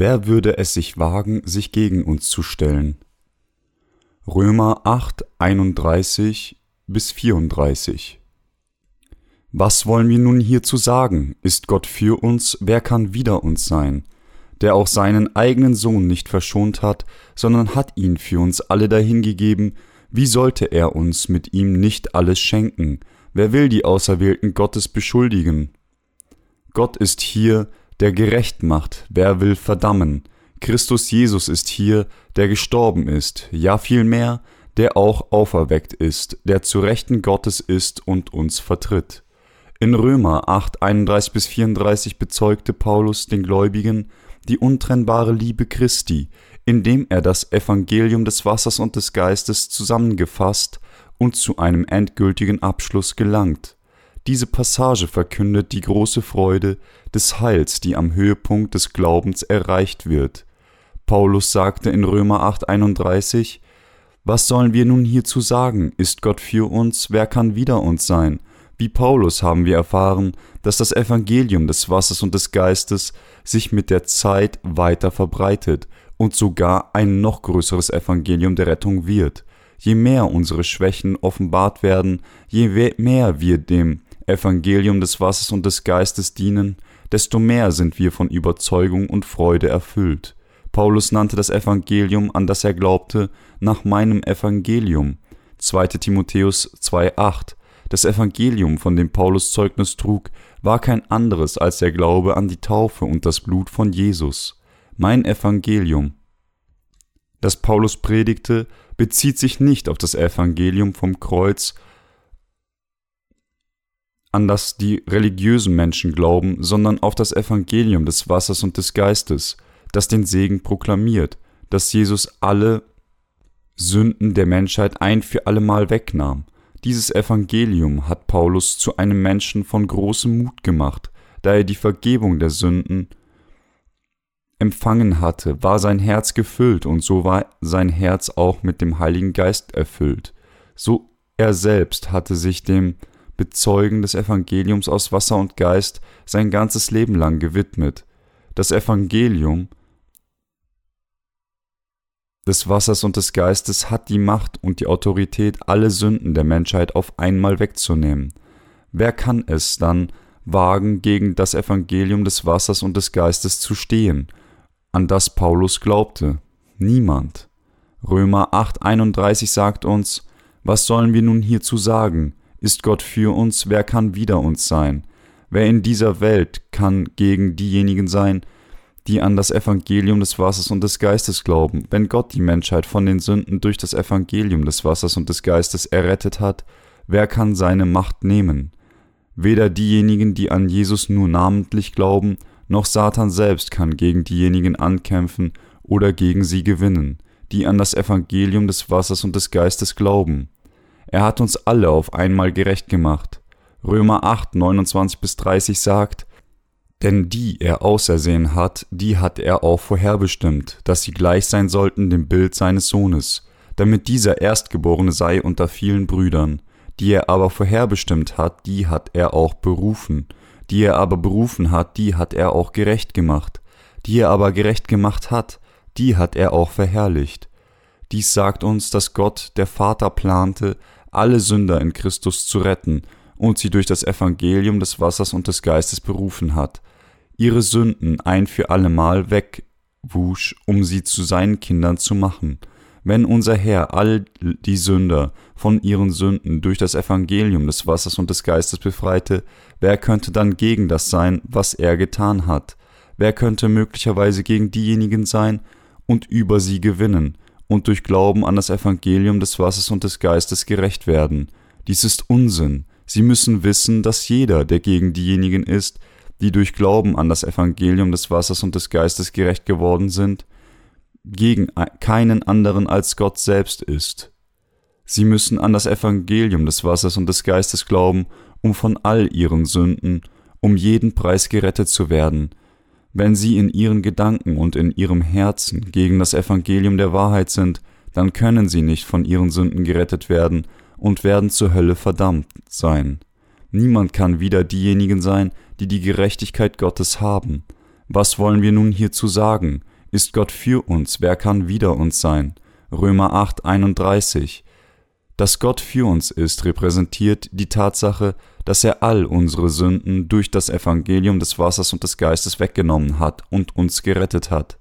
Wer würde es sich wagen, sich gegen uns zu stellen? Römer 8, 31 bis 34 Was wollen wir nun hierzu sagen? Ist Gott für uns, wer kann wider uns sein? Der auch seinen eigenen Sohn nicht verschont hat, sondern hat ihn für uns alle dahingegeben, wie sollte er uns mit ihm nicht alles schenken? Wer will die Auserwählten Gottes beschuldigen? Gott ist hier, der gerecht macht, wer will verdammen? Christus Jesus ist hier, der gestorben ist, ja vielmehr, der auch auferweckt ist, der zu Rechten Gottes ist und uns vertritt. In Römer 8, 31 bis 34 bezeugte Paulus den Gläubigen die untrennbare Liebe Christi, indem er das Evangelium des Wassers und des Geistes zusammengefasst und zu einem endgültigen Abschluss gelangt. Diese Passage verkündet die große Freude des Heils, die am Höhepunkt des Glaubens erreicht wird. Paulus sagte in Römer 8:31, Was sollen wir nun hierzu sagen? Ist Gott für uns? Wer kann wider uns sein? Wie Paulus haben wir erfahren, dass das Evangelium des Wassers und des Geistes sich mit der Zeit weiter verbreitet und sogar ein noch größeres Evangelium der Rettung wird. Je mehr unsere Schwächen offenbart werden, je mehr wir dem Evangelium des Wassers und des Geistes dienen, desto mehr sind wir von Überzeugung und Freude erfüllt. Paulus nannte das Evangelium, an das er glaubte, nach meinem Evangelium. 2. Timotheus 2,8 Das Evangelium, von dem Paulus Zeugnis trug, war kein anderes als der Glaube an die Taufe und das Blut von Jesus. Mein Evangelium. Das Paulus predigte, bezieht sich nicht auf das Evangelium vom Kreuz an das die religiösen Menschen glauben, sondern auf das Evangelium des Wassers und des Geistes, das den Segen proklamiert, dass Jesus alle Sünden der Menschheit ein für allemal wegnahm. Dieses Evangelium hat Paulus zu einem Menschen von großem Mut gemacht, da er die Vergebung der Sünden empfangen hatte, war sein Herz gefüllt und so war sein Herz auch mit dem Heiligen Geist erfüllt. So er selbst hatte sich dem Bezeugen des Evangeliums aus Wasser und Geist sein ganzes Leben lang gewidmet. Das Evangelium des Wassers und des Geistes hat die Macht und die Autorität, alle Sünden der Menschheit auf einmal wegzunehmen. Wer kann es dann wagen, gegen das Evangelium des Wassers und des Geistes zu stehen, an das Paulus glaubte? Niemand. Römer 8:31 sagt uns, was sollen wir nun hierzu sagen? Ist Gott für uns, wer kann wider uns sein? Wer in dieser Welt kann gegen diejenigen sein, die an das Evangelium des Wassers und des Geistes glauben? Wenn Gott die Menschheit von den Sünden durch das Evangelium des Wassers und des Geistes errettet hat, wer kann seine Macht nehmen? Weder diejenigen, die an Jesus nur namentlich glauben, noch Satan selbst kann gegen diejenigen ankämpfen oder gegen sie gewinnen, die an das Evangelium des Wassers und des Geistes glauben. Er hat uns alle auf einmal gerecht gemacht. Römer 8, 29 bis 30 sagt, denn die er ausersehen hat, die hat er auch vorherbestimmt, dass sie gleich sein sollten dem Bild seines Sohnes, damit dieser Erstgeborene sei unter vielen Brüdern. Die er aber vorherbestimmt hat, die hat er auch berufen. Die er aber berufen hat, die hat er auch gerecht gemacht. Die er aber gerecht gemacht hat, die hat er auch verherrlicht. Dies sagt uns, dass Gott, der Vater, plante, alle Sünder in Christus zu retten und sie durch das Evangelium des Wassers und des Geistes berufen hat, ihre Sünden ein für allemal wegwusch, um sie zu seinen Kindern zu machen. Wenn unser Herr all die Sünder von ihren Sünden durch das Evangelium des Wassers und des Geistes befreite, wer könnte dann gegen das sein, was er getan hat? Wer könnte möglicherweise gegen diejenigen sein und über sie gewinnen, und durch Glauben an das Evangelium des Wassers und des Geistes gerecht werden. Dies ist Unsinn. Sie müssen wissen, dass jeder, der gegen diejenigen ist, die durch Glauben an das Evangelium des Wassers und des Geistes gerecht geworden sind, gegen keinen anderen als Gott selbst ist. Sie müssen an das Evangelium des Wassers und des Geistes glauben, um von all ihren Sünden, um jeden Preis gerettet zu werden, wenn sie in ihren Gedanken und in ihrem Herzen gegen das Evangelium der Wahrheit sind, dann können sie nicht von ihren Sünden gerettet werden und werden zur Hölle verdammt sein. Niemand kann wieder diejenigen sein, die die Gerechtigkeit Gottes haben. Was wollen wir nun hierzu sagen? Ist Gott für uns, wer kann wider uns sein? Römer 8, 31. Dass Gott für uns ist, repräsentiert die Tatsache, dass er all unsere Sünden durch das Evangelium des Wassers und des Geistes weggenommen hat und uns gerettet hat.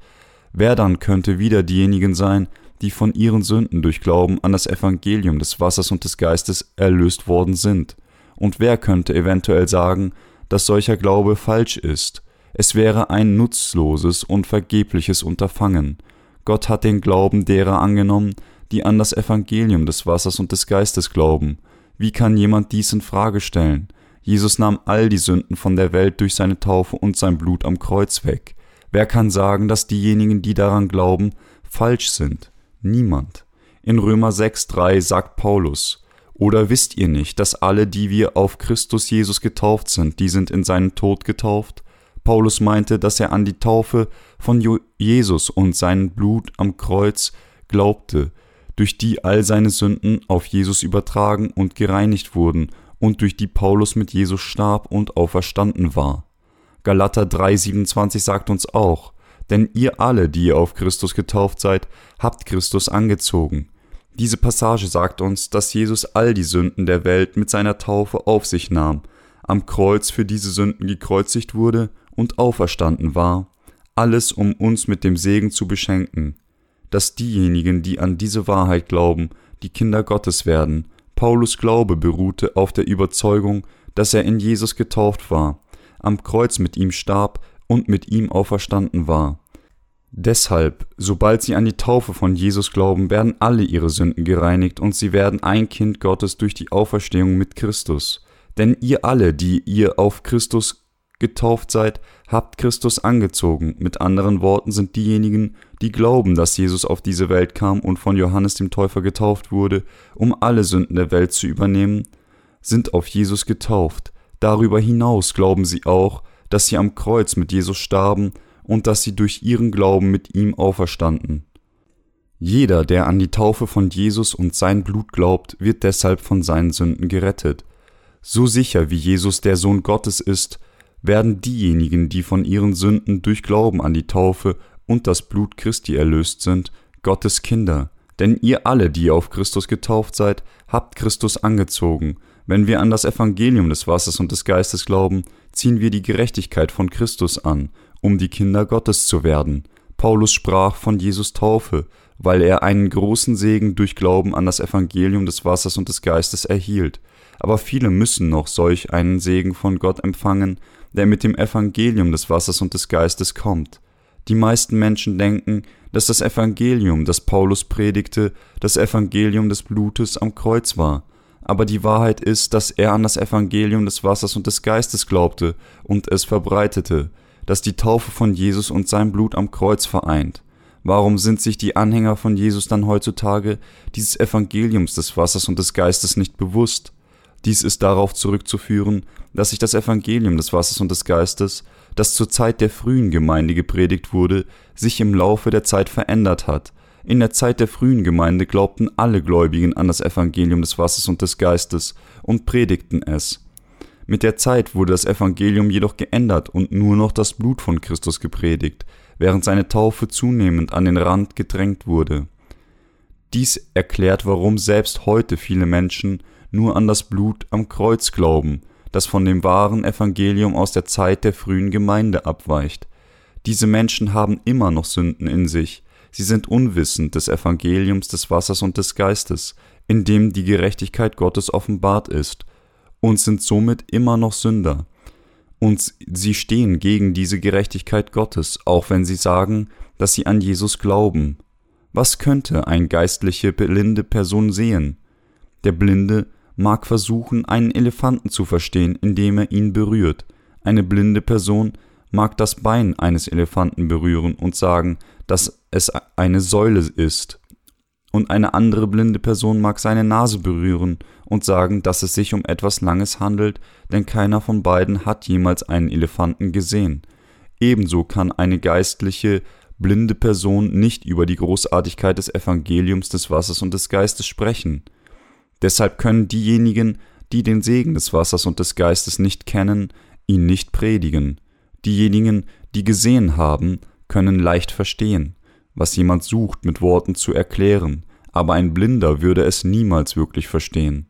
Wer dann könnte wieder diejenigen sein, die von ihren Sünden durch Glauben an das Evangelium des Wassers und des Geistes erlöst worden sind? Und wer könnte eventuell sagen, dass solcher Glaube falsch ist? Es wäre ein nutzloses und vergebliches Unterfangen. Gott hat den Glauben derer angenommen, die an das Evangelium des Wassers und des Geistes glauben. Wie kann jemand dies in Frage stellen? Jesus nahm all die Sünden von der Welt durch seine Taufe und sein Blut am Kreuz weg. Wer kann sagen, dass diejenigen, die daran glauben, falsch sind? Niemand. In Römer 6,3 sagt Paulus, oder wisst ihr nicht, dass alle, die wir auf Christus Jesus getauft sind, die sind in seinen Tod getauft? Paulus meinte, dass er an die Taufe von Jesus und sein Blut am Kreuz glaubte, durch die all seine Sünden auf Jesus übertragen und gereinigt wurden und durch die Paulus mit Jesus starb und auferstanden war. Galater 3,27 sagt uns auch, denn ihr alle, die ihr auf Christus getauft seid, habt Christus angezogen. Diese Passage sagt uns, dass Jesus all die Sünden der Welt mit seiner Taufe auf sich nahm, am Kreuz für diese Sünden gekreuzigt wurde und auferstanden war, alles um uns mit dem Segen zu beschenken dass diejenigen, die an diese Wahrheit glauben, die Kinder Gottes werden. Paulus Glaube beruhte auf der Überzeugung, dass er in Jesus getauft war, am Kreuz mit ihm starb und mit ihm auferstanden war. Deshalb, sobald sie an die Taufe von Jesus glauben, werden alle ihre Sünden gereinigt und sie werden ein Kind Gottes durch die Auferstehung mit Christus. Denn ihr alle, die ihr auf Christus getauft seid, habt Christus angezogen. Mit anderen Worten sind diejenigen, die glauben, dass Jesus auf diese Welt kam und von Johannes dem Täufer getauft wurde, um alle Sünden der Welt zu übernehmen, sind auf Jesus getauft. Darüber hinaus glauben sie auch, dass sie am Kreuz mit Jesus starben und dass sie durch ihren Glauben mit ihm auferstanden. Jeder, der an die Taufe von Jesus und sein Blut glaubt, wird deshalb von seinen Sünden gerettet. So sicher wie Jesus der Sohn Gottes ist, werden diejenigen, die von ihren Sünden durch Glauben an die Taufe und das Blut Christi erlöst sind, Gottes Kinder. Denn ihr alle, die auf Christus getauft seid, habt Christus angezogen. Wenn wir an das Evangelium des Wassers und des Geistes glauben, ziehen wir die Gerechtigkeit von Christus an, um die Kinder Gottes zu werden. Paulus sprach von Jesus Taufe, weil er einen großen Segen durch Glauben an das Evangelium des Wassers und des Geistes erhielt. Aber viele müssen noch solch einen Segen von Gott empfangen, der mit dem Evangelium des Wassers und des Geistes kommt. Die meisten Menschen denken, dass das Evangelium, das Paulus predigte, das Evangelium des Blutes am Kreuz war. Aber die Wahrheit ist, dass er an das Evangelium des Wassers und des Geistes glaubte und es verbreitete, das die Taufe von Jesus und sein Blut am Kreuz vereint. Warum sind sich die Anhänger von Jesus dann heutzutage dieses Evangeliums des Wassers und des Geistes nicht bewusst? Dies ist darauf zurückzuführen, dass sich das Evangelium des Wassers und des Geistes, das zur Zeit der frühen Gemeinde gepredigt wurde, sich im Laufe der Zeit verändert hat. In der Zeit der frühen Gemeinde glaubten alle Gläubigen an das Evangelium des Wassers und des Geistes und predigten es. Mit der Zeit wurde das Evangelium jedoch geändert und nur noch das Blut von Christus gepredigt, während seine Taufe zunehmend an den Rand gedrängt wurde. Dies erklärt, warum selbst heute viele Menschen nur an das Blut am Kreuz glauben, das von dem wahren Evangelium aus der Zeit der frühen Gemeinde abweicht. Diese Menschen haben immer noch Sünden in sich, sie sind unwissend des Evangeliums des Wassers und des Geistes, in dem die Gerechtigkeit Gottes offenbart ist, und sind somit immer noch Sünder. Und sie stehen gegen diese Gerechtigkeit Gottes, auch wenn sie sagen, dass sie an Jesus glauben. Was könnte ein geistliche blinde Person sehen? Der Blinde mag versuchen, einen Elefanten zu verstehen, indem er ihn berührt. Eine blinde Person mag das Bein eines Elefanten berühren und sagen, dass es eine Säule ist. Und eine andere blinde Person mag seine Nase berühren und sagen, dass es sich um etwas Langes handelt, denn keiner von beiden hat jemals einen Elefanten gesehen. Ebenso kann eine geistliche, blinde Person nicht über die Großartigkeit des Evangeliums des Wassers und des Geistes sprechen. Deshalb können diejenigen, die den Segen des Wassers und des Geistes nicht kennen, ihn nicht predigen. Diejenigen, die gesehen haben, können leicht verstehen, was jemand sucht mit Worten zu erklären, aber ein Blinder würde es niemals wirklich verstehen.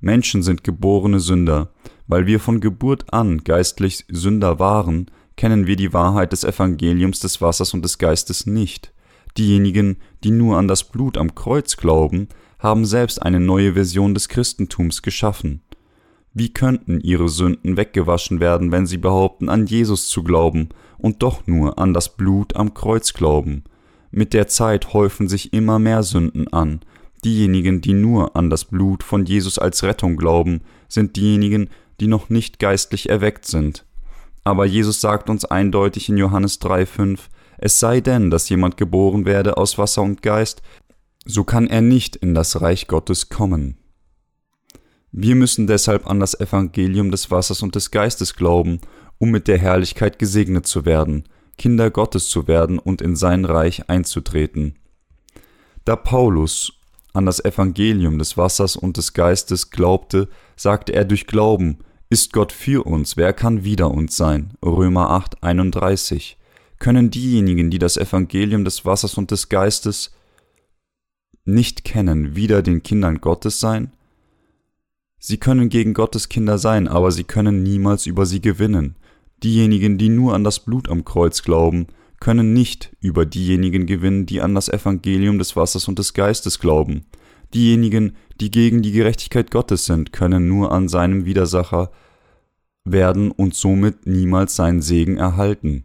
Menschen sind geborene Sünder, weil wir von Geburt an geistlich Sünder waren, kennen wir die Wahrheit des Evangeliums des Wassers und des Geistes nicht. Diejenigen, die nur an das Blut am Kreuz glauben, haben selbst eine neue Version des Christentums geschaffen. Wie könnten ihre Sünden weggewaschen werden, wenn sie behaupten, an Jesus zu glauben und doch nur an das Blut am Kreuz glauben? Mit der Zeit häufen sich immer mehr Sünden an. Diejenigen, die nur an das Blut von Jesus als Rettung glauben, sind diejenigen, die noch nicht geistlich erweckt sind. Aber Jesus sagt uns eindeutig in Johannes 3,5, es sei denn, dass jemand geboren werde aus Wasser und Geist, so kann er nicht in das Reich Gottes kommen. Wir müssen deshalb an das Evangelium des Wassers und des Geistes glauben, um mit der Herrlichkeit gesegnet zu werden, Kinder Gottes zu werden und in sein Reich einzutreten. Da Paulus an das Evangelium des Wassers und des Geistes glaubte, sagte er durch Glauben, ist Gott für uns, wer kann wider uns sein? Römer 8, 31. Können diejenigen, die das Evangelium des Wassers und des Geistes nicht kennen, wieder den Kindern Gottes sein? Sie können gegen Gottes Kinder sein, aber sie können niemals über sie gewinnen. Diejenigen, die nur an das Blut am Kreuz glauben, können nicht über diejenigen gewinnen, die an das Evangelium des Wassers und des Geistes glauben. Diejenigen, die gegen die Gerechtigkeit Gottes sind, können nur an seinem Widersacher werden und somit niemals seinen Segen erhalten.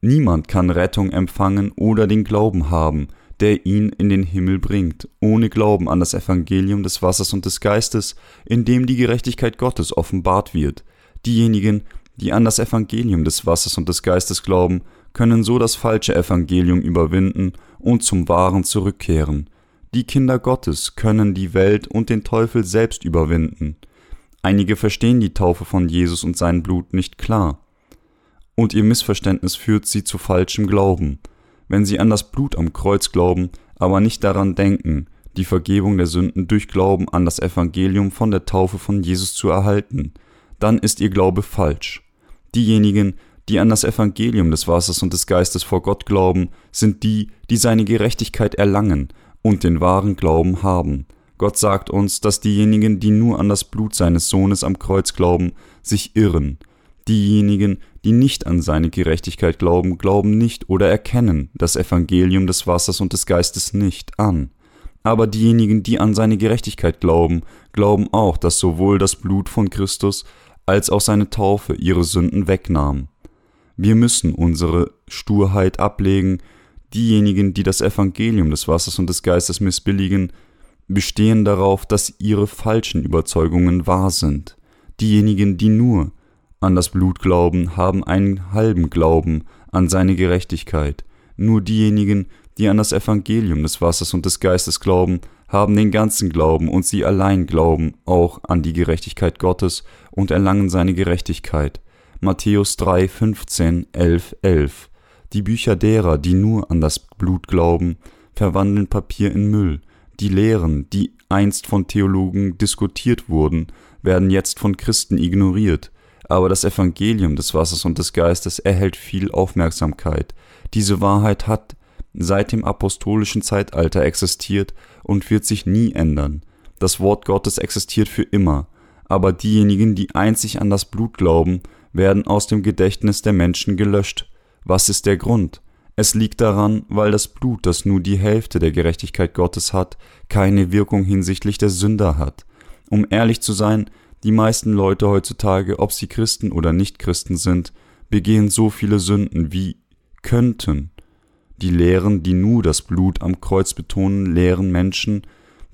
Niemand kann Rettung empfangen oder den Glauben haben, der ihn in den Himmel bringt, ohne Glauben an das Evangelium des Wassers und des Geistes, in dem die Gerechtigkeit Gottes offenbart wird. Diejenigen, die an das Evangelium des Wassers und des Geistes glauben, können so das falsche Evangelium überwinden und zum Wahren zurückkehren. Die Kinder Gottes können die Welt und den Teufel selbst überwinden. Einige verstehen die Taufe von Jesus und sein Blut nicht klar. Und ihr Missverständnis führt sie zu falschem Glauben wenn sie an das Blut am Kreuz glauben, aber nicht daran denken, die Vergebung der Sünden durch Glauben an das Evangelium von der Taufe von Jesus zu erhalten, dann ist ihr Glaube falsch. Diejenigen, die an das Evangelium des Wassers und des Geistes vor Gott glauben, sind die, die seine Gerechtigkeit erlangen und den wahren Glauben haben. Gott sagt uns, dass diejenigen, die nur an das Blut seines Sohnes am Kreuz glauben, sich irren. Diejenigen, die nicht an seine Gerechtigkeit glauben, glauben nicht oder erkennen das Evangelium des Wassers und des Geistes nicht an. Aber diejenigen, die an seine Gerechtigkeit glauben, glauben auch, dass sowohl das Blut von Christus als auch seine Taufe ihre Sünden wegnahm. Wir müssen unsere Sturheit ablegen, diejenigen, die das Evangelium des Wassers und des Geistes missbilligen, bestehen darauf, dass ihre falschen Überzeugungen wahr sind. Diejenigen, die nur an das Blut glauben, haben einen halben Glauben an seine Gerechtigkeit. Nur diejenigen, die an das Evangelium des Wassers und des Geistes glauben, haben den ganzen Glauben und sie allein glauben auch an die Gerechtigkeit Gottes und erlangen seine Gerechtigkeit. Matthäus 3, 15, 11, 11. Die Bücher derer, die nur an das Blut glauben, verwandeln Papier in Müll. Die Lehren, die einst von Theologen diskutiert wurden, werden jetzt von Christen ignoriert aber das Evangelium des Wassers und des Geistes erhält viel Aufmerksamkeit. Diese Wahrheit hat seit dem apostolischen Zeitalter existiert und wird sich nie ändern. Das Wort Gottes existiert für immer, aber diejenigen, die einzig an das Blut glauben, werden aus dem Gedächtnis der Menschen gelöscht. Was ist der Grund? Es liegt daran, weil das Blut, das nur die Hälfte der Gerechtigkeit Gottes hat, keine Wirkung hinsichtlich der Sünder hat. Um ehrlich zu sein, die meisten Leute heutzutage, ob sie Christen oder nicht Christen sind, begehen so viele Sünden wie könnten. Die Lehren, die nur das Blut am Kreuz betonen, lehren Menschen,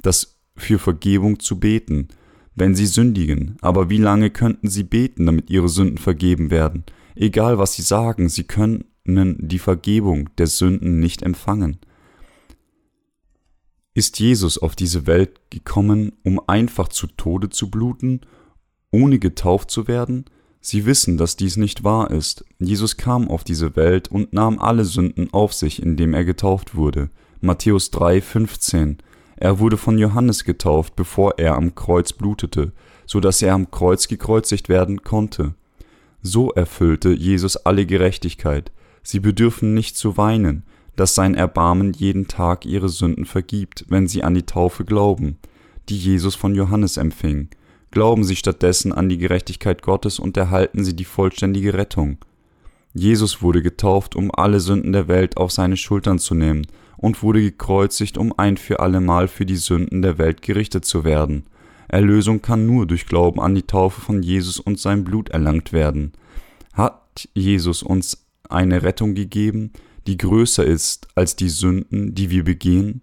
das für Vergebung zu beten, wenn sie sündigen. Aber wie lange könnten sie beten, damit ihre Sünden vergeben werden? Egal was sie sagen, sie können die Vergebung der Sünden nicht empfangen. Ist Jesus auf diese Welt gekommen, um einfach zu Tode zu bluten ohne getauft zu werden? Sie wissen, dass dies nicht wahr ist. Jesus kam auf diese Welt und nahm alle Sünden auf sich, indem er getauft wurde. Matthäus 3, 15. Er wurde von Johannes getauft, bevor er am Kreuz blutete, so dass er am Kreuz gekreuzigt werden konnte. So erfüllte Jesus alle Gerechtigkeit. Sie bedürfen nicht zu weinen, dass sein Erbarmen jeden Tag ihre Sünden vergibt, wenn sie an die Taufe glauben, die Jesus von Johannes empfing. Glauben sie stattdessen an die Gerechtigkeit Gottes und erhalten sie die vollständige Rettung. Jesus wurde getauft, um alle Sünden der Welt auf seine Schultern zu nehmen, und wurde gekreuzigt, um ein für allemal für die Sünden der Welt gerichtet zu werden. Erlösung kann nur durch Glauben an die Taufe von Jesus und sein Blut erlangt werden. Hat Jesus uns eine Rettung gegeben, die größer ist als die Sünden, die wir begehen?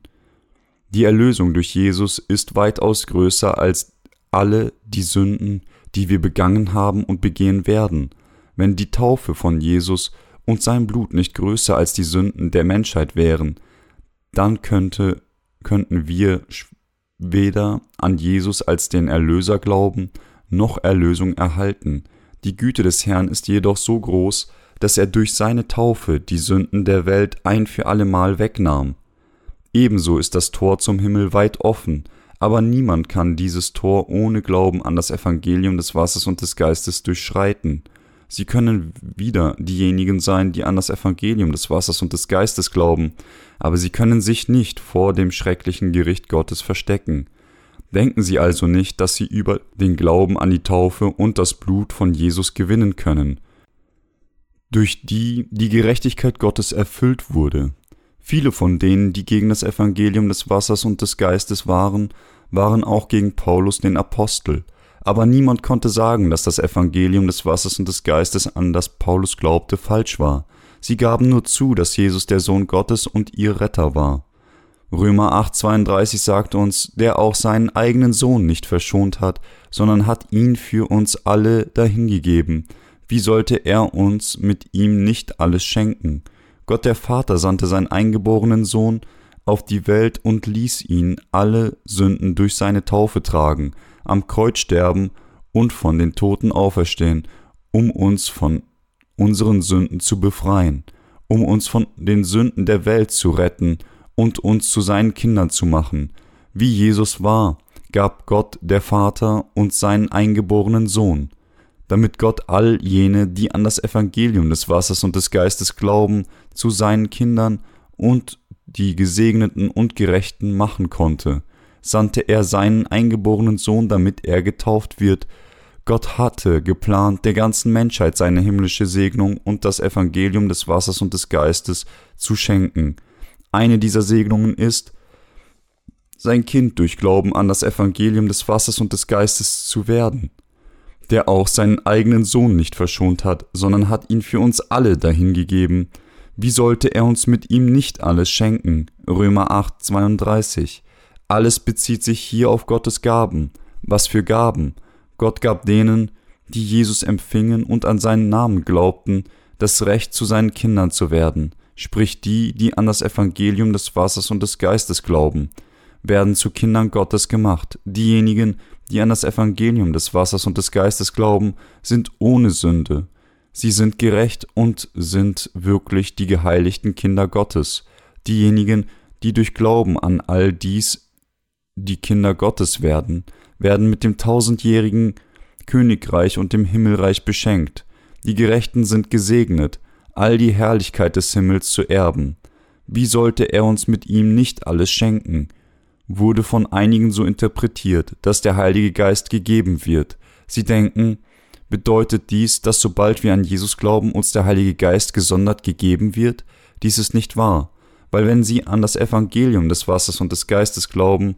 Die Erlösung durch Jesus ist weitaus größer als alle die Sünden, die wir begangen haben und begehen werden. Wenn die Taufe von Jesus und sein Blut nicht größer als die Sünden der Menschheit wären, dann könnte, könnten wir weder an Jesus als den Erlöser glauben, noch Erlösung erhalten. Die Güte des Herrn ist jedoch so groß, dass er durch seine Taufe die Sünden der Welt ein für allemal wegnahm. Ebenso ist das Tor zum Himmel weit offen, aber niemand kann dieses Tor ohne Glauben an das Evangelium des Wassers und des Geistes durchschreiten. Sie können wieder diejenigen sein, die an das Evangelium des Wassers und des Geistes glauben, aber sie können sich nicht vor dem schrecklichen Gericht Gottes verstecken. Denken Sie also nicht, dass Sie über den Glauben an die Taufe und das Blut von Jesus gewinnen können durch die die Gerechtigkeit Gottes erfüllt wurde. Viele von denen, die gegen das Evangelium des Wassers und des Geistes waren, waren auch gegen Paulus den Apostel, aber niemand konnte sagen, dass das Evangelium des Wassers und des Geistes, an das Paulus glaubte, falsch war. Sie gaben nur zu, dass Jesus der Sohn Gottes und ihr Retter war. Römer 8:32 sagt uns, der auch seinen eigenen Sohn nicht verschont hat, sondern hat ihn für uns alle dahingegeben, wie sollte er uns mit ihm nicht alles schenken? Gott der Vater sandte seinen eingeborenen Sohn auf die Welt und ließ ihn alle Sünden durch seine Taufe tragen, am Kreuz sterben und von den Toten auferstehen, um uns von unseren Sünden zu befreien, um uns von den Sünden der Welt zu retten und uns zu seinen Kindern zu machen. Wie Jesus war, gab Gott der Vater uns seinen eingeborenen Sohn damit Gott all jene, die an das Evangelium des Wassers und des Geistes glauben, zu seinen Kindern und die Gesegneten und Gerechten machen konnte, sandte er seinen eingeborenen Sohn, damit er getauft wird. Gott hatte geplant, der ganzen Menschheit seine himmlische Segnung und das Evangelium des Wassers und des Geistes zu schenken. Eine dieser Segnungen ist, sein Kind durch Glauben an das Evangelium des Wassers und des Geistes zu werden der auch seinen eigenen Sohn nicht verschont hat, sondern hat ihn für uns alle dahingegeben. Wie sollte er uns mit ihm nicht alles schenken? Römer 8, 32. Alles bezieht sich hier auf Gottes Gaben. Was für Gaben? Gott gab denen, die Jesus empfingen und an seinen Namen glaubten, das Recht zu seinen Kindern zu werden, sprich die, die an das Evangelium des Wassers und des Geistes glauben, werden zu Kindern Gottes gemacht. Diejenigen, die an das Evangelium des Wassers und des Geistes glauben, sind ohne Sünde. Sie sind gerecht und sind wirklich die geheiligten Kinder Gottes. Diejenigen, die durch Glauben an all dies die Kinder Gottes werden, werden mit dem tausendjährigen Königreich und dem Himmelreich beschenkt. Die Gerechten sind gesegnet, all die Herrlichkeit des Himmels zu erben. Wie sollte er uns mit ihm nicht alles schenken? wurde von einigen so interpretiert, dass der Heilige Geist gegeben wird. Sie denken, bedeutet dies, dass sobald wir an Jesus glauben, uns der Heilige Geist gesondert gegeben wird? Dies ist nicht wahr, weil wenn sie an das Evangelium des Wassers und des Geistes glauben,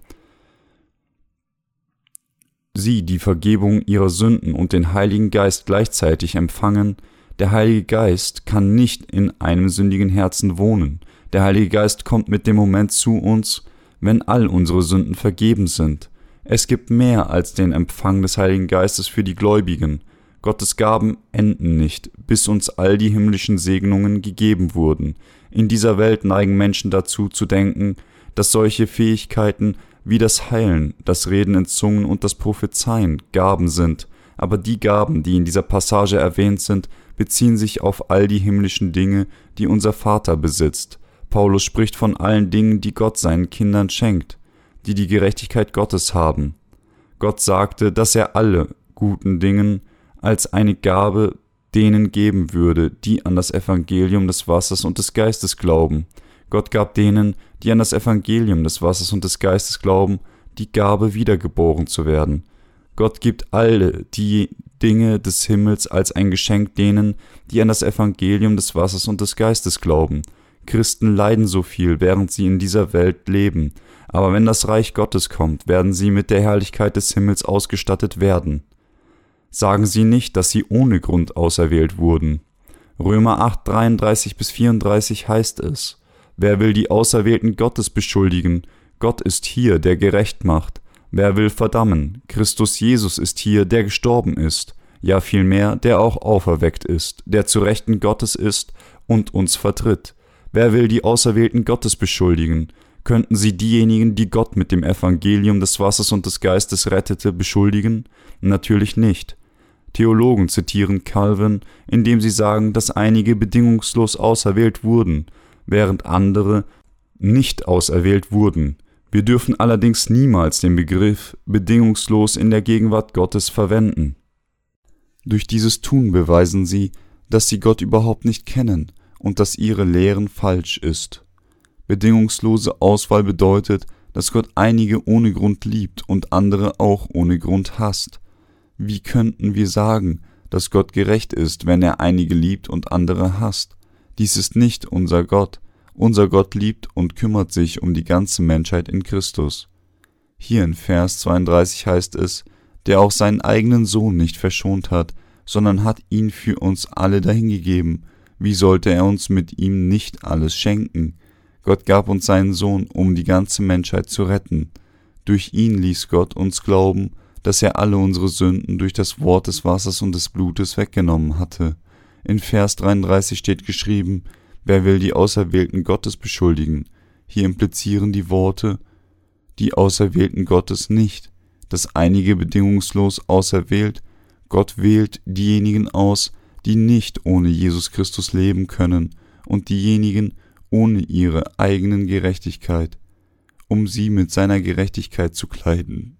sie die Vergebung ihrer Sünden und den Heiligen Geist gleichzeitig empfangen, der Heilige Geist kann nicht in einem sündigen Herzen wohnen. Der Heilige Geist kommt mit dem Moment zu uns, wenn all unsere Sünden vergeben sind. Es gibt mehr als den Empfang des Heiligen Geistes für die Gläubigen. Gottes Gaben enden nicht, bis uns all die himmlischen Segnungen gegeben wurden. In dieser Welt neigen Menschen dazu zu denken, dass solche Fähigkeiten wie das Heilen, das Reden in Zungen und das Prophezeien Gaben sind, aber die Gaben, die in dieser Passage erwähnt sind, beziehen sich auf all die himmlischen Dinge, die unser Vater besitzt. Paulus spricht von allen Dingen, die Gott seinen Kindern schenkt, die die Gerechtigkeit Gottes haben. Gott sagte, dass er alle guten Dingen als eine Gabe denen geben würde, die an das Evangelium des Wassers und des Geistes glauben. Gott gab denen, die an das Evangelium des Wassers und des Geistes glauben, die Gabe wiedergeboren zu werden. Gott gibt alle die Dinge des Himmels als ein Geschenk denen, die an das Evangelium des Wassers und des Geistes glauben. Christen leiden so viel, während sie in dieser Welt leben, aber wenn das Reich Gottes kommt, werden sie mit der Herrlichkeit des Himmels ausgestattet werden. Sagen sie nicht, dass sie ohne Grund auserwählt wurden. Römer 8, 33 bis 34 heißt es, Wer will die Auserwählten Gottes beschuldigen? Gott ist hier, der gerecht macht. Wer will verdammen? Christus Jesus ist hier, der gestorben ist, ja vielmehr, der auch auferweckt ist, der zu Rechten Gottes ist und uns vertritt. Wer will die Auserwählten Gottes beschuldigen? Könnten sie diejenigen, die Gott mit dem Evangelium des Wassers und des Geistes rettete, beschuldigen? Natürlich nicht. Theologen zitieren Calvin, indem sie sagen, dass einige bedingungslos auserwählt wurden, während andere nicht auserwählt wurden. Wir dürfen allerdings niemals den Begriff bedingungslos in der Gegenwart Gottes verwenden. Durch dieses Tun beweisen sie, dass sie Gott überhaupt nicht kennen und dass ihre Lehren falsch ist. Bedingungslose Auswahl bedeutet, dass Gott einige ohne Grund liebt und andere auch ohne Grund hasst. Wie könnten wir sagen, dass Gott gerecht ist, wenn er einige liebt und andere hasst? Dies ist nicht unser Gott, unser Gott liebt und kümmert sich um die ganze Menschheit in Christus. Hier in Vers 32 heißt es, der auch seinen eigenen Sohn nicht verschont hat, sondern hat ihn für uns alle dahingegeben. Wie sollte er uns mit ihm nicht alles schenken? Gott gab uns seinen Sohn, um die ganze Menschheit zu retten. Durch ihn ließ Gott uns glauben, dass er alle unsere Sünden durch das Wort des Wassers und des Blutes weggenommen hatte. In Vers 33 steht geschrieben, Wer will die Auserwählten Gottes beschuldigen? Hier implizieren die Worte die Auserwählten Gottes nicht, dass einige bedingungslos auserwählt, Gott wählt diejenigen aus, die nicht ohne Jesus Christus leben können und diejenigen ohne ihre eigenen Gerechtigkeit, um sie mit seiner Gerechtigkeit zu kleiden.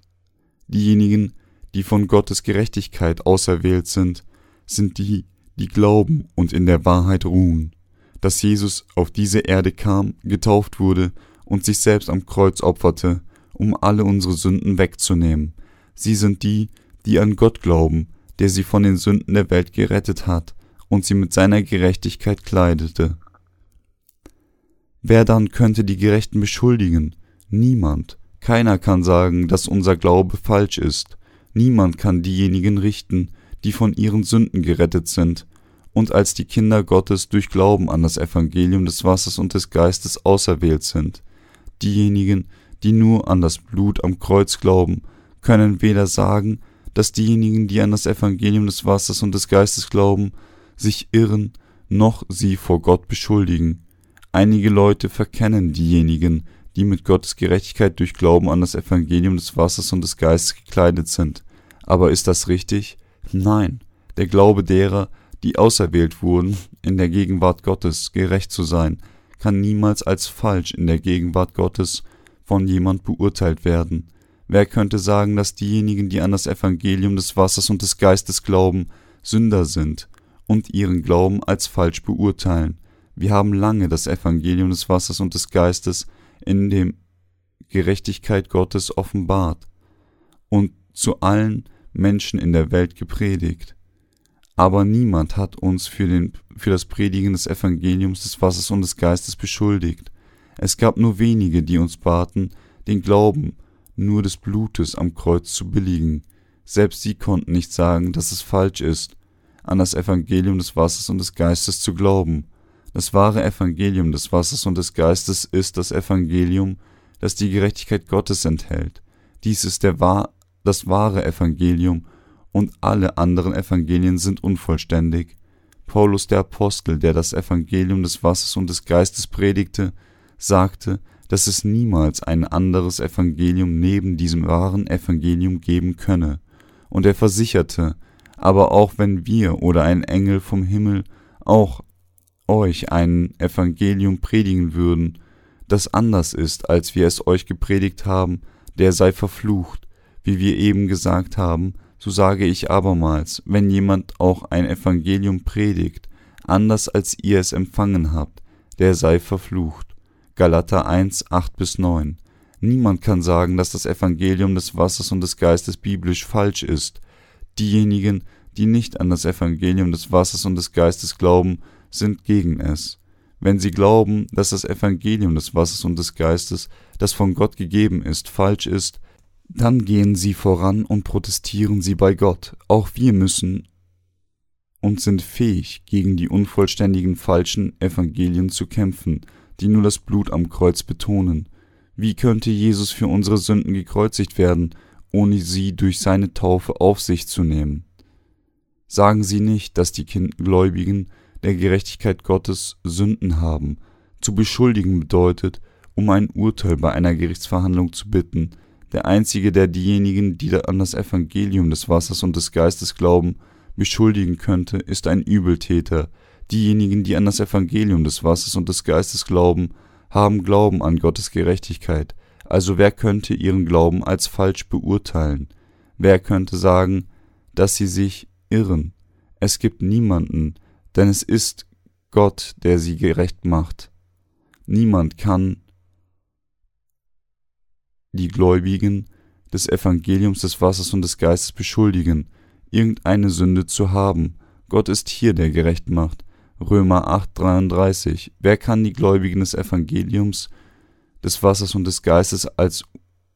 Diejenigen, die von Gottes Gerechtigkeit auserwählt sind, sind die, die glauben und in der Wahrheit ruhen dass Jesus auf diese Erde kam, getauft wurde und sich selbst am Kreuz opferte, um alle unsere Sünden wegzunehmen. Sie sind die, die an Gott glauben, der sie von den Sünden der Welt gerettet hat und sie mit seiner Gerechtigkeit kleidete. Wer dann könnte die Gerechten beschuldigen? Niemand. Keiner kann sagen, dass unser Glaube falsch ist. Niemand kann diejenigen richten, die von ihren Sünden gerettet sind und als die Kinder Gottes durch Glauben an das Evangelium des Wassers und des Geistes auserwählt sind. Diejenigen, die nur an das Blut am Kreuz glauben, können weder sagen, dass diejenigen, die an das Evangelium des Wassers und des Geistes glauben, sich irren, noch sie vor Gott beschuldigen. Einige Leute verkennen diejenigen, die mit Gottes Gerechtigkeit durch Glauben an das Evangelium des Wassers und des Geistes gekleidet sind. Aber ist das richtig? Nein. Der Glaube derer, die auserwählt wurden, in der Gegenwart Gottes gerecht zu sein, kann niemals als falsch in der Gegenwart Gottes von jemand beurteilt werden. Wer könnte sagen, dass diejenigen, die an das Evangelium des Wassers und des Geistes glauben, Sünder sind und ihren Glauben als falsch beurteilen? Wir haben lange das Evangelium des Wassers und des Geistes in dem Gerechtigkeit Gottes offenbart und zu allen Menschen in der Welt gepredigt aber niemand hat uns für, den, für das Predigen des Evangeliums des Wassers und des Geistes beschuldigt. Es gab nur wenige, die uns baten, den Glauben nur des Blutes am Kreuz zu billigen. Selbst sie konnten nicht sagen, dass es falsch ist, an das Evangelium des Wassers und des Geistes zu glauben. Das wahre Evangelium des Wassers und des Geistes ist das Evangelium, das die Gerechtigkeit Gottes enthält. Dies ist der, das wahre Evangelium, und alle anderen Evangelien sind unvollständig. Paulus der Apostel, der das Evangelium des Wassers und des Geistes predigte, sagte, dass es niemals ein anderes Evangelium neben diesem wahren Evangelium geben könne, und er versicherte, aber auch wenn wir oder ein Engel vom Himmel auch euch ein Evangelium predigen würden, das anders ist, als wir es euch gepredigt haben, der sei verflucht, wie wir eben gesagt haben, so sage ich abermals, wenn jemand auch ein Evangelium predigt, anders als ihr es empfangen habt, der sei verflucht. Galater 1, 8 bis 9. Niemand kann sagen, dass das Evangelium des Wassers und des Geistes biblisch falsch ist. Diejenigen, die nicht an das Evangelium des Wassers und des Geistes glauben, sind gegen es. Wenn sie glauben, dass das Evangelium des Wassers und des Geistes, das von Gott gegeben ist, falsch ist, dann gehen sie voran und protestieren sie bei Gott. Auch wir müssen und sind fähig, gegen die unvollständigen falschen Evangelien zu kämpfen, die nur das Blut am Kreuz betonen. Wie könnte Jesus für unsere Sünden gekreuzigt werden, ohne sie durch seine Taufe auf sich zu nehmen? Sagen Sie nicht, dass die Gläubigen der Gerechtigkeit Gottes Sünden haben. Zu beschuldigen bedeutet, um ein Urteil bei einer Gerichtsverhandlung zu bitten. Der einzige, der diejenigen, die an das Evangelium des Wassers und des Geistes glauben, beschuldigen könnte, ist ein Übeltäter. Diejenigen, die an das Evangelium des Wassers und des Geistes glauben, haben Glauben an Gottes Gerechtigkeit. Also wer könnte ihren Glauben als falsch beurteilen? Wer könnte sagen, dass sie sich irren? Es gibt niemanden, denn es ist Gott, der sie gerecht macht. Niemand kann die Gläubigen des Evangeliums des Wassers und des Geistes beschuldigen, irgendeine Sünde zu haben. Gott ist hier, der gerecht macht. Römer 8:33. Wer kann die Gläubigen des Evangeliums, des Wassers und des Geistes als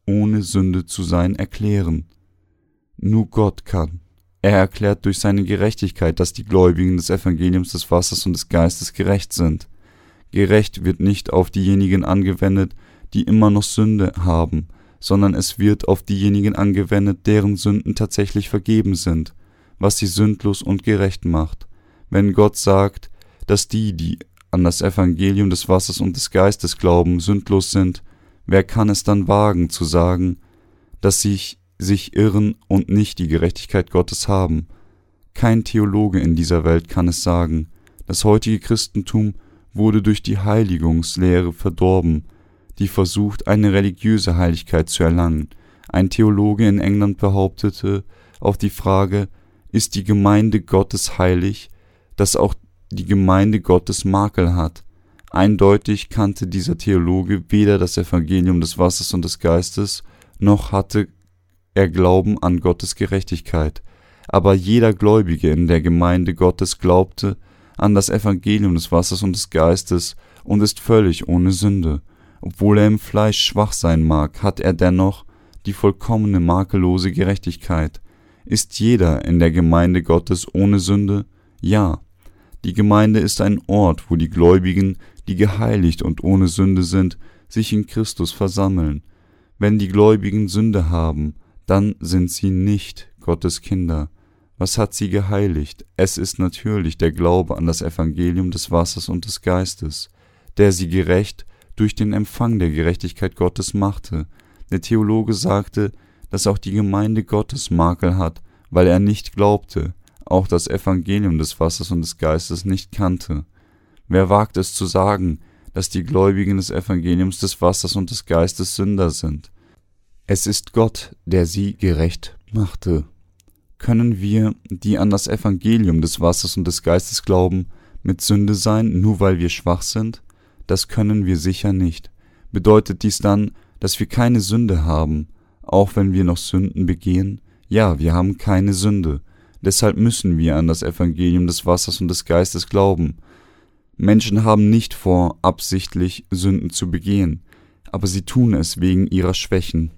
ohne Sünde zu sein erklären? Nur Gott kann. Er erklärt durch seine Gerechtigkeit, dass die Gläubigen des Evangeliums des Wassers und des Geistes gerecht sind. Gerecht wird nicht auf diejenigen angewendet, die immer noch Sünde haben, sondern es wird auf diejenigen angewendet, deren Sünden tatsächlich vergeben sind, was sie sündlos und gerecht macht. Wenn Gott sagt, dass die, die an das Evangelium des Wassers und des Geistes glauben, sündlos sind, wer kann es dann wagen zu sagen, dass sich sich irren und nicht die Gerechtigkeit Gottes haben? Kein Theologe in dieser Welt kann es sagen. Das heutige Christentum wurde durch die Heiligungslehre verdorben, die versucht, eine religiöse Heiligkeit zu erlangen. Ein Theologe in England behauptete auf die Frage, ist die Gemeinde Gottes heilig, dass auch die Gemeinde Gottes Makel hat. Eindeutig kannte dieser Theologe weder das Evangelium des Wassers und des Geistes, noch hatte er Glauben an Gottes Gerechtigkeit. Aber jeder Gläubige in der Gemeinde Gottes glaubte an das Evangelium des Wassers und des Geistes und ist völlig ohne Sünde. Obwohl er im Fleisch schwach sein mag, hat er dennoch die vollkommene makellose Gerechtigkeit. Ist jeder in der Gemeinde Gottes ohne Sünde? Ja. Die Gemeinde ist ein Ort, wo die Gläubigen, die geheiligt und ohne Sünde sind, sich in Christus versammeln. Wenn die Gläubigen Sünde haben, dann sind sie nicht Gottes Kinder. Was hat sie geheiligt? Es ist natürlich der Glaube an das Evangelium des Wassers und des Geistes, der sie gerecht durch den Empfang der Gerechtigkeit Gottes machte. Der Theologe sagte, dass auch die Gemeinde Gottes Makel hat, weil er nicht glaubte, auch das Evangelium des Wassers und des Geistes nicht kannte. Wer wagt es zu sagen, dass die Gläubigen des Evangeliums des Wassers und des Geistes Sünder sind? Es ist Gott, der sie gerecht machte. Können wir, die an das Evangelium des Wassers und des Geistes glauben, mit Sünde sein, nur weil wir schwach sind? Das können wir sicher nicht. Bedeutet dies dann, dass wir keine Sünde haben, auch wenn wir noch Sünden begehen? Ja, wir haben keine Sünde. Deshalb müssen wir an das Evangelium des Wassers und des Geistes glauben. Menschen haben nicht vor, absichtlich Sünden zu begehen, aber sie tun es wegen ihrer Schwächen.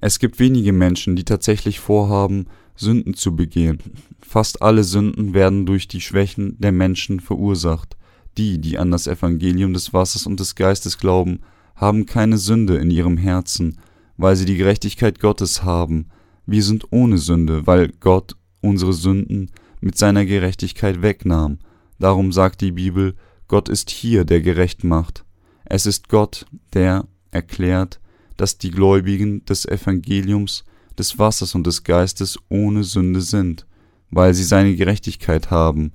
Es gibt wenige Menschen, die tatsächlich vorhaben, Sünden zu begehen. Fast alle Sünden werden durch die Schwächen der Menschen verursacht. Die, die an das Evangelium des Wassers und des Geistes glauben, haben keine Sünde in ihrem Herzen, weil sie die Gerechtigkeit Gottes haben. Wir sind ohne Sünde, weil Gott unsere Sünden mit seiner Gerechtigkeit wegnahm. Darum sagt die Bibel, Gott ist hier, der gerecht macht. Es ist Gott, der erklärt, dass die Gläubigen des Evangeliums, des Wassers und des Geistes ohne Sünde sind, weil sie seine Gerechtigkeit haben,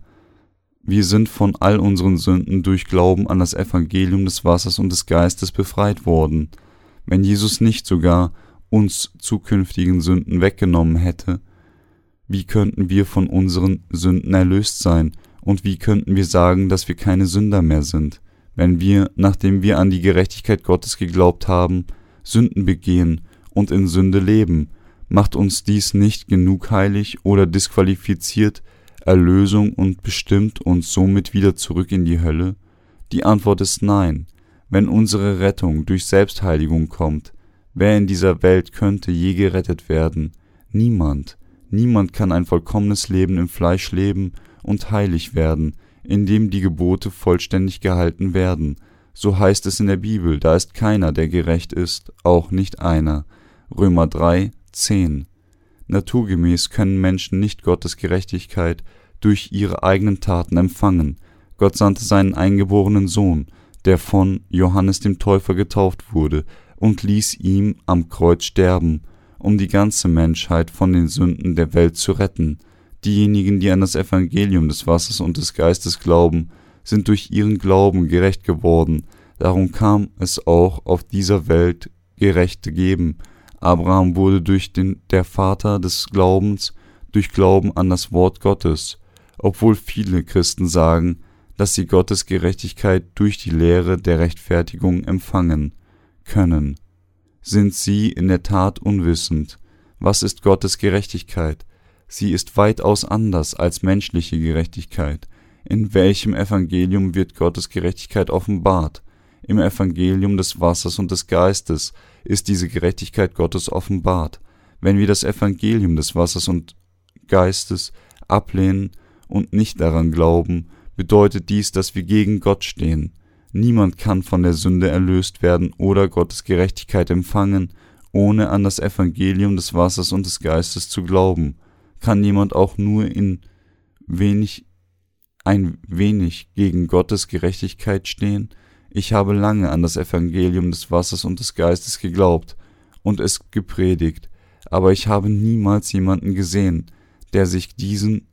wir sind von all unseren Sünden durch Glauben an das Evangelium des Wassers und des Geistes befreit worden. Wenn Jesus nicht sogar uns zukünftigen Sünden weggenommen hätte, wie könnten wir von unseren Sünden erlöst sein und wie könnten wir sagen, dass wir keine Sünder mehr sind, wenn wir, nachdem wir an die Gerechtigkeit Gottes geglaubt haben, Sünden begehen und in Sünde leben, macht uns dies nicht genug heilig oder disqualifiziert Erlösung und bestimmt uns somit wieder zurück in die Hölle? Die Antwort ist nein. Wenn unsere Rettung durch Selbstheiligung kommt, wer in dieser Welt könnte je gerettet werden? Niemand. Niemand kann ein vollkommenes Leben im Fleisch leben und heilig werden, indem die Gebote vollständig gehalten werden. So heißt es in der Bibel, da ist keiner, der gerecht ist, auch nicht einer. Römer 3, 10. Naturgemäß können Menschen nicht Gottes Gerechtigkeit durch ihre eigenen Taten empfangen. Gott sandte seinen eingeborenen Sohn, der von Johannes dem Täufer getauft wurde, und ließ ihm am Kreuz sterben, um die ganze Menschheit von den Sünden der Welt zu retten. Diejenigen, die an das Evangelium des Wassers und des Geistes glauben, sind durch ihren Glauben gerecht geworden. Darum kam es auch auf dieser Welt Gerechte geben. Abraham wurde durch den der Vater des Glaubens durch Glauben an das Wort Gottes. Obwohl viele Christen sagen, dass sie Gottes Gerechtigkeit durch die Lehre der Rechtfertigung empfangen können, sind sie in der Tat unwissend. Was ist Gottes Gerechtigkeit? Sie ist weitaus anders als menschliche Gerechtigkeit. In welchem Evangelium wird Gottes Gerechtigkeit offenbart? Im Evangelium des Wassers und des Geistes ist diese Gerechtigkeit Gottes offenbart. Wenn wir das Evangelium des Wassers und Geistes ablehnen und nicht daran glauben, bedeutet dies, dass wir gegen Gott stehen. Niemand kann von der Sünde erlöst werden oder Gottes Gerechtigkeit empfangen, ohne an das Evangelium des Wassers und des Geistes zu glauben kann jemand auch nur in wenig, ein wenig gegen Gottes Gerechtigkeit stehen? Ich habe lange an das Evangelium des Wassers und des Geistes geglaubt und es gepredigt, aber ich habe niemals jemanden gesehen, der sich diesen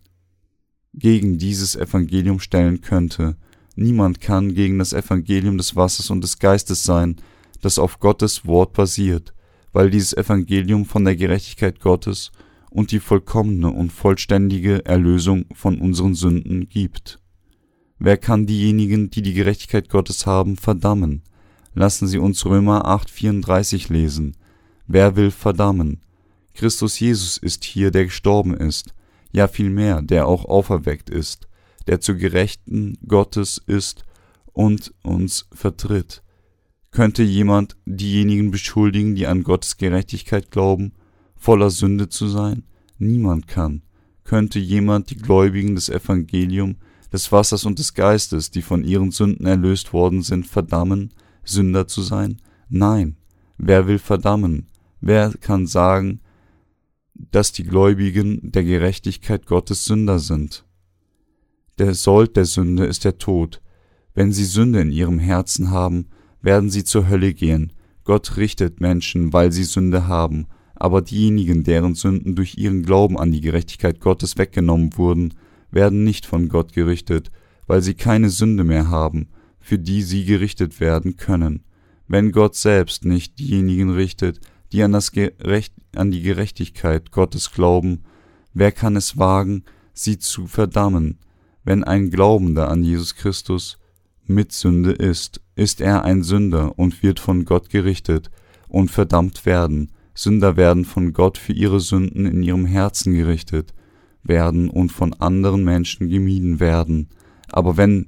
gegen dieses Evangelium stellen könnte. Niemand kann gegen das Evangelium des Wassers und des Geistes sein, das auf Gottes Wort basiert, weil dieses Evangelium von der Gerechtigkeit Gottes und die vollkommene und vollständige Erlösung von unseren Sünden gibt. Wer kann diejenigen, die die Gerechtigkeit Gottes haben, verdammen? Lassen Sie uns Römer 8:34 lesen. Wer will verdammen? Christus Jesus ist hier, der gestorben ist, ja vielmehr, der auch auferweckt ist, der zu Gerechten Gottes ist und uns vertritt. Könnte jemand diejenigen beschuldigen, die an Gottes Gerechtigkeit glauben, voller Sünde zu sein? Niemand kann. Könnte jemand die Gläubigen des Evangelium, des Wassers und des Geistes, die von ihren Sünden erlöst worden sind, verdammen, Sünder zu sein? Nein. Wer will verdammen? Wer kann sagen, dass die Gläubigen der Gerechtigkeit Gottes Sünder sind? Der Sold der Sünde ist der Tod. Wenn sie Sünde in ihrem Herzen haben, werden sie zur Hölle gehen. Gott richtet Menschen, weil sie Sünde haben, aber diejenigen, deren Sünden durch ihren Glauben an die Gerechtigkeit Gottes weggenommen wurden, werden nicht von Gott gerichtet, weil sie keine Sünde mehr haben, für die sie gerichtet werden können. Wenn Gott selbst nicht diejenigen richtet, die an, das Gerecht, an die Gerechtigkeit Gottes glauben, wer kann es wagen, sie zu verdammen? Wenn ein Glaubender an Jesus Christus mit Sünde ist, ist er ein Sünder und wird von Gott gerichtet und verdammt werden, Sünder werden von Gott für ihre Sünden in ihrem Herzen gerichtet werden und von anderen Menschen gemieden werden. Aber wenn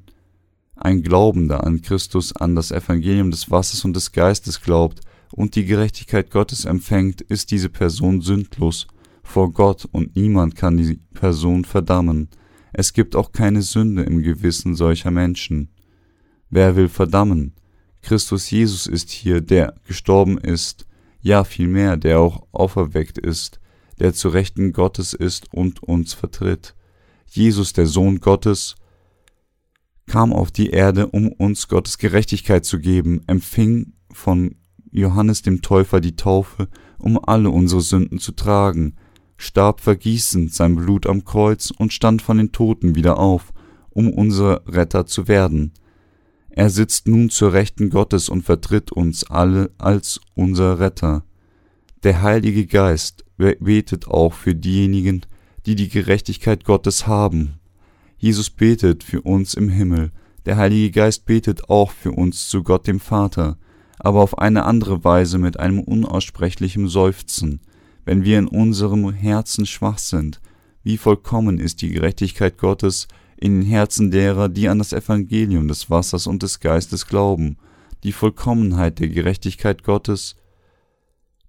ein Glaubender an Christus, an das Evangelium des Wassers und des Geistes glaubt und die Gerechtigkeit Gottes empfängt, ist diese Person sündlos vor Gott und niemand kann die Person verdammen. Es gibt auch keine Sünde im Gewissen solcher Menschen. Wer will verdammen? Christus Jesus ist hier, der gestorben ist, ja vielmehr, der auch auferweckt ist, der zu Rechten Gottes ist und uns vertritt. Jesus, der Sohn Gottes, kam auf die Erde, um uns Gottes Gerechtigkeit zu geben, empfing von Johannes dem Täufer die Taufe, um alle unsere Sünden zu tragen, starb vergießend sein Blut am Kreuz und stand von den Toten wieder auf, um unser Retter zu werden. Er sitzt nun zur Rechten Gottes und vertritt uns alle als unser Retter. Der Heilige Geist betet auch für diejenigen, die die Gerechtigkeit Gottes haben. Jesus betet für uns im Himmel, der Heilige Geist betet auch für uns zu Gott dem Vater, aber auf eine andere Weise mit einem unaussprechlichen Seufzen, wenn wir in unserem Herzen schwach sind. Wie vollkommen ist die Gerechtigkeit Gottes in den Herzen derer, die an das Evangelium des Wassers und des Geistes glauben. Die Vollkommenheit der Gerechtigkeit Gottes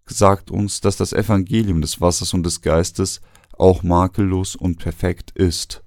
sagt uns, dass das Evangelium des Wassers und des Geistes auch makellos und perfekt ist.